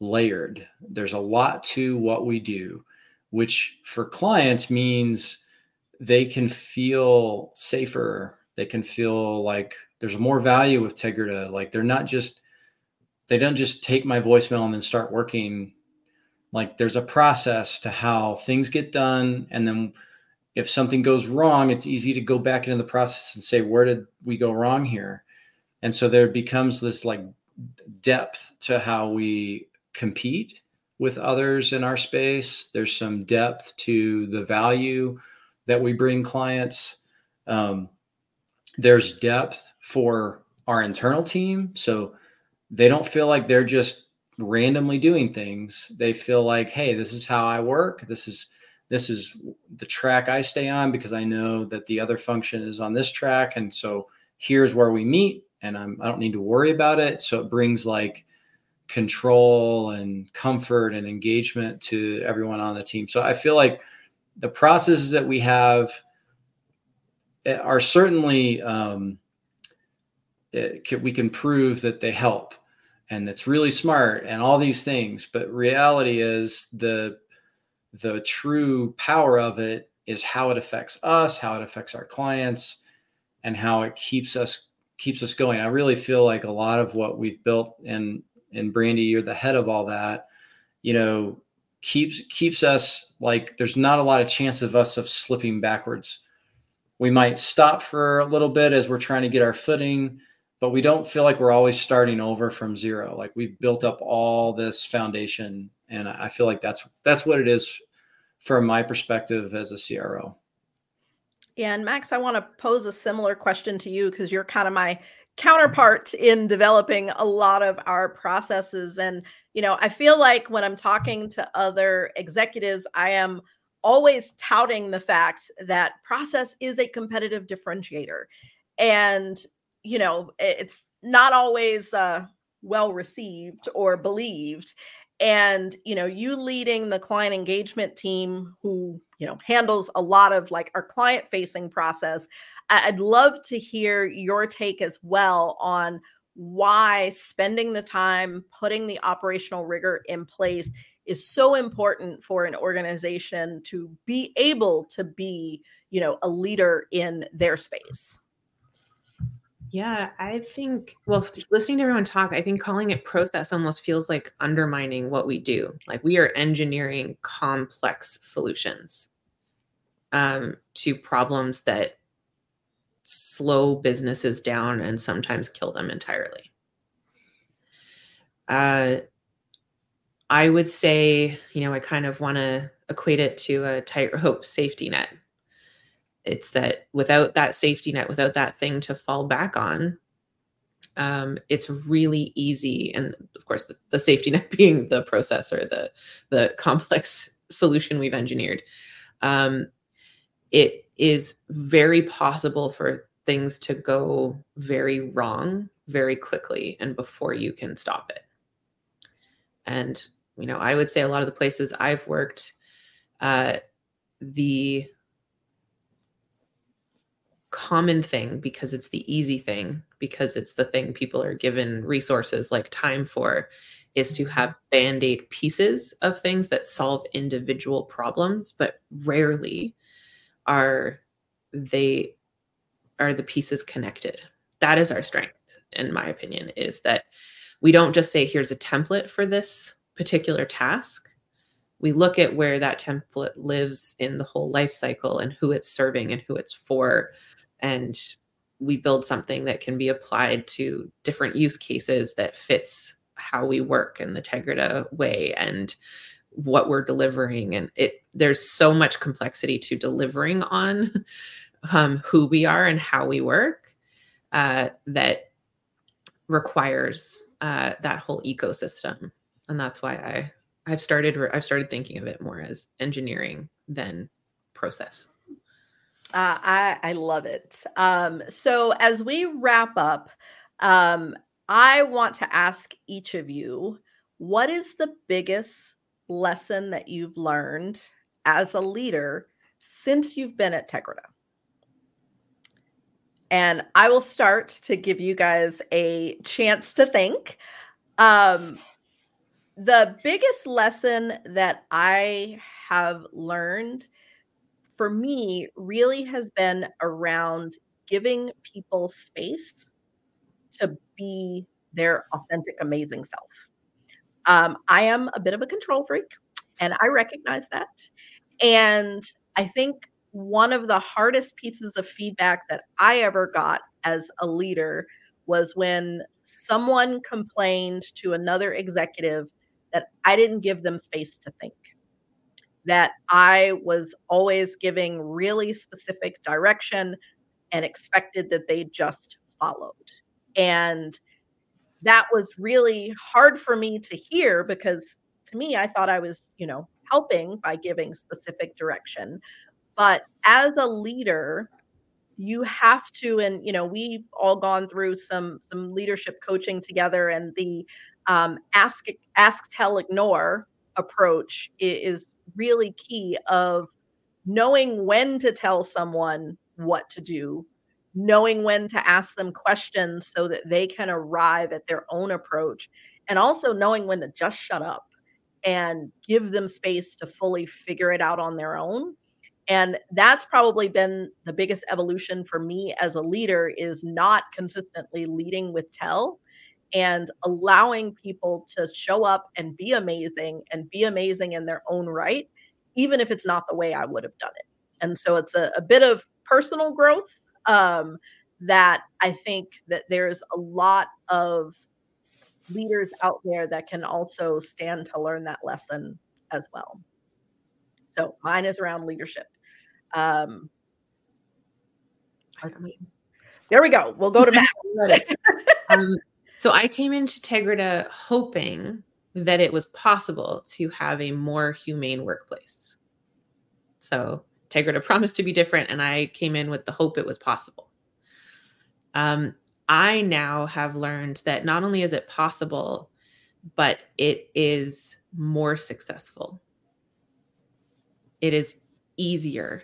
layered. There's a lot to what we do, which for clients means they can feel safer. They can feel like there's more value with Tegrita. Like they're not just, they don't just take my voicemail and then start working. Like there's a process to how things get done. And then if something goes wrong, it's easy to go back into the process and say, where did we go wrong here? And so there becomes this like depth to how we compete with others in our space. There's some depth to the value that we bring clients. Um, there's depth for our internal team. So they don't feel like they're just randomly doing things. They feel like, hey, this is how I work. This is this is the track I stay on because I know that the other function is on this track. And so here's where we meet and I'm I don't need to worry about it. So it brings like control and comfort and engagement to everyone on the team. So I feel like the processes that we have are certainly um, can, we can prove that they help and it's really smart and all these things. But reality is the the true power of it is how it affects us, how it affects our clients, and how it keeps us keeps us going. I really feel like a lot of what we've built in and Brandi, you're the head of all that, you know, keeps keeps us like there's not a lot of chance of us of slipping backwards. We might stop for a little bit as we're trying to get our footing, but we don't feel like we're always starting over from zero. Like we've built up all this foundation, and I feel like that's that's what it is from my perspective as a CRO. Yeah, and Max, I want to pose a similar question to you because you're kind of my counterpart in developing a lot of our processes and you know i feel like when i'm talking to other executives i am always touting the fact that process is a competitive differentiator. And you know it's not always uh, well received or believed. And you know you leading the client engagement team who you know handles a lot of like our client facing process i'd love to hear your take as well on why spending the time putting the operational rigor in place is so important for an organization to be able to be you know a leader in their space yeah, I think, well, listening to everyone talk, I think calling it process almost feels like undermining what we do. Like we are engineering complex solutions um, to problems that slow businesses down and sometimes kill them entirely. Uh, I would say, you know, I kind of want to equate it to a tightrope *laughs* safety net. It's that without that safety net without that thing to fall back on um, it's really easy and of course the, the, safety *laughs* net being the processor the the complex *laughs* solution we've engineered um, it is very possible for things to go very wrong very quickly and before you can stop it. And you know i would say a lot of the places i've worked uh, the common thing because it's the easy thing because it's the thing people are given resources like time for is to mm-hmm. have band-aid pieces of things that solve individual problems but rarely are they are the pieces connected that is our strength in my opinion is that we don't just say here's a template for this particular task. We look at where that template lives in the whole life cycle and who it's serving and who it's for. And we build something that can be applied to different use cases that fits how we work in the Tegrita way and what we're delivering. And it there's so much complexity to delivering on *laughs* um, who we are and how we work uh, that requires uh, that whole ecosystem and that's why i i've started i've started thinking of it more as engineering than process uh, I, I love it. Um, so as we wrap up, um, I want to ask each of you what is the biggest lesson that you've learned as a leader since you've been at Tegrita? And I will start to give you guys a chance to think. Um, the biggest lesson that I have learned for me really has been around giving people space to be their authentic, amazing self. Um, I am a bit of a control freak, and I recognize that. And I think one of the hardest pieces of feedback that I ever got as a leader was when someone complained to another executive that I didn't give them space to think that I was always giving really specific direction and expected that they just followed. And that was really hard for me to hear because to me, I thought I was, you know, helping by giving specific direction. But as a leader, you have to and you know we've all gone through some some leadership coaching together and the um, ask ask tell ignore approach is really key of knowing when to tell someone what to do, knowing when to ask them questions so that they can arrive at their own approach, and also knowing when to just shut up and give them space to fully figure it out on their own. And that's probably been the biggest evolution for me as a leader is not consistently leading with tell and allowing people to show up and be amazing and be amazing in their own right, even if it's not the way I would have done it. And so it's a, a bit of personal growth um, that I think that there's a lot of leaders out there that can also stand to learn that lesson as well. So mine is around leadership. Um, there we go. We'll go to *laughs* Max. um, so I came into Tegrita hoping that it was possible to have a more humane workplace. So Tegrita *laughs* promised to be different, and I came in with the hope it was possible. Um, I now have learned that not only is it possible, but it is more successful. It is easier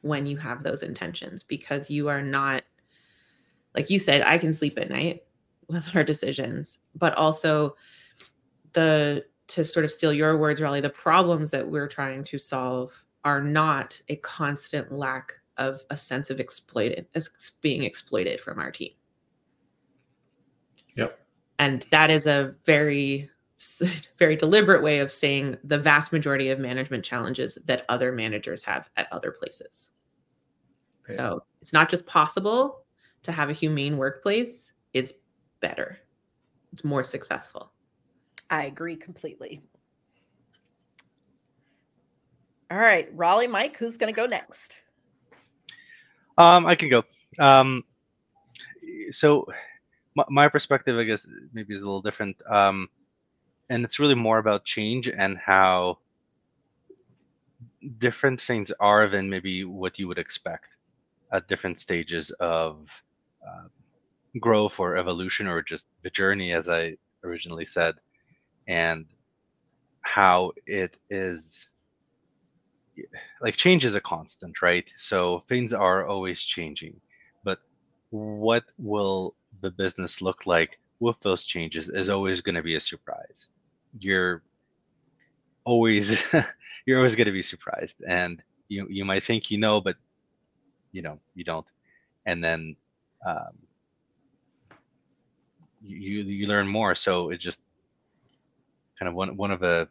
when you have those intentions because you are not, like you said, I can sleep at night with our decisions, but also the, to sort of steal your words, Rolly, the problems that we're trying to solve are not a constant lack of a sense of exploited as being exploited from our team. Yep. And that is a very *laughs* very deliberate way of saying the vast majority of management challenges that other managers have at other places. Right. So it's not just possible to have a humane workplace, it's better, it's more successful. I agree completely. All right, Rolly, Mike, who's going to go next? Um, I can go. Um, so my, my perspective, I guess, maybe is a little different. Um, and it's really more about change and how different things are than maybe what you would expect at different stages of uh, growth or evolution or just the journey as i originally said and how it is like change is a constant right? So things are always changing but what will the business look like with those changes is always going to be a surprise. You're always *laughs* you're always going to be surprised and you you might think you know but you know you don't. And then um, you you learn more so it just kind of one one of the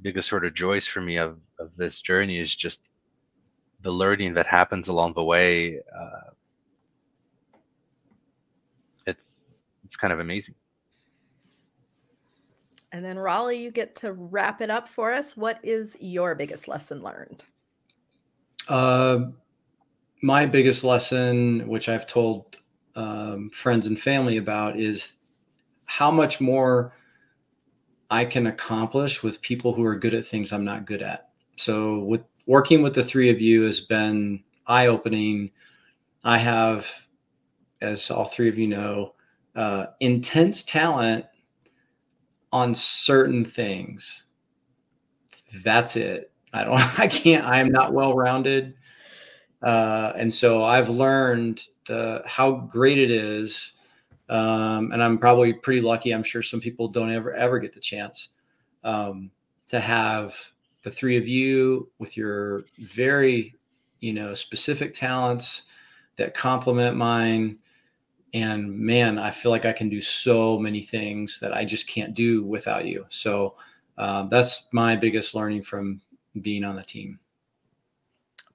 biggest sort of joys for me of of this journey is just the learning that happens along the way uh, it's it's kind of amazing and then Rolly, you get to wrap it up for us. What is your biggest lesson learned? Uh, my biggest lesson, which I've told um, friends and family about, is how much more I can accomplish with people who are good at things I'm not good at. So, with working with the three of you has been eye opening. I have, as all three of you know, uh, intense talent on certain things. That's it. I don't, *laughs* I can't, I am not well rounded. Uh, and so I've learned the, how great it is. Um, and I'm probably pretty lucky. I'm sure some people don't ever, ever get the chance um, to have the three of you with your very, you know, specific talents that complement mine and man i feel like i can do so many things that i just can't do without you so uh, that's my biggest learning from being on the team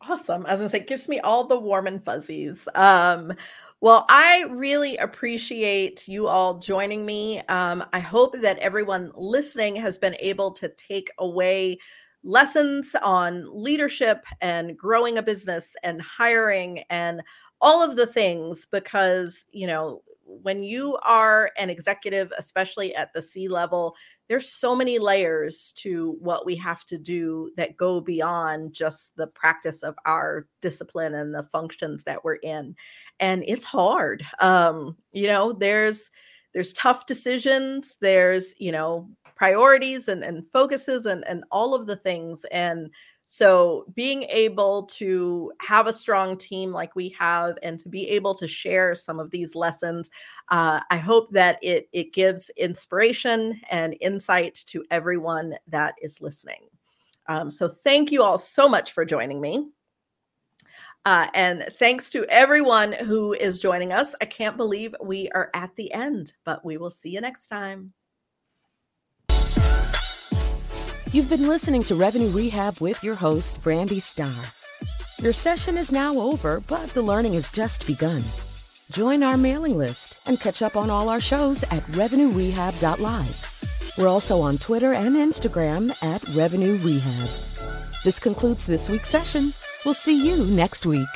awesome. I was gonna say it gives me all the warm and fuzzies. Um, well i really appreciate you all joining me. Um, i hope that everyone listening has been able to take away lessons on leadership and growing a business and hiring and all of the things because you know when you are an executive especially at the c level there's so many layers to what we have to do that go beyond just the practice of our discipline and the functions that we're in. And it's hard. Um you know there's there's tough decisions there's you know priorities and, and focuses and, and all of the things. And so being able to have a strong team like we have and to be able to share some of these lessons, uh, I hope that it, it gives inspiration and insight to everyone that is listening. Um, so thank you all so much for joining me. Uh, and thanks to everyone who is joining us. I can't believe we are at the end, but we will see you next time. You've been listening to Revenue Rehab with your host, Brandi Starr. Your session is now over, but the learning has just begun. Join our mailing list and catch up on all our shows at revenuerehab.live. We're also on Twitter and Instagram at Revenue Rehab. This concludes this week's session. We'll see you next week.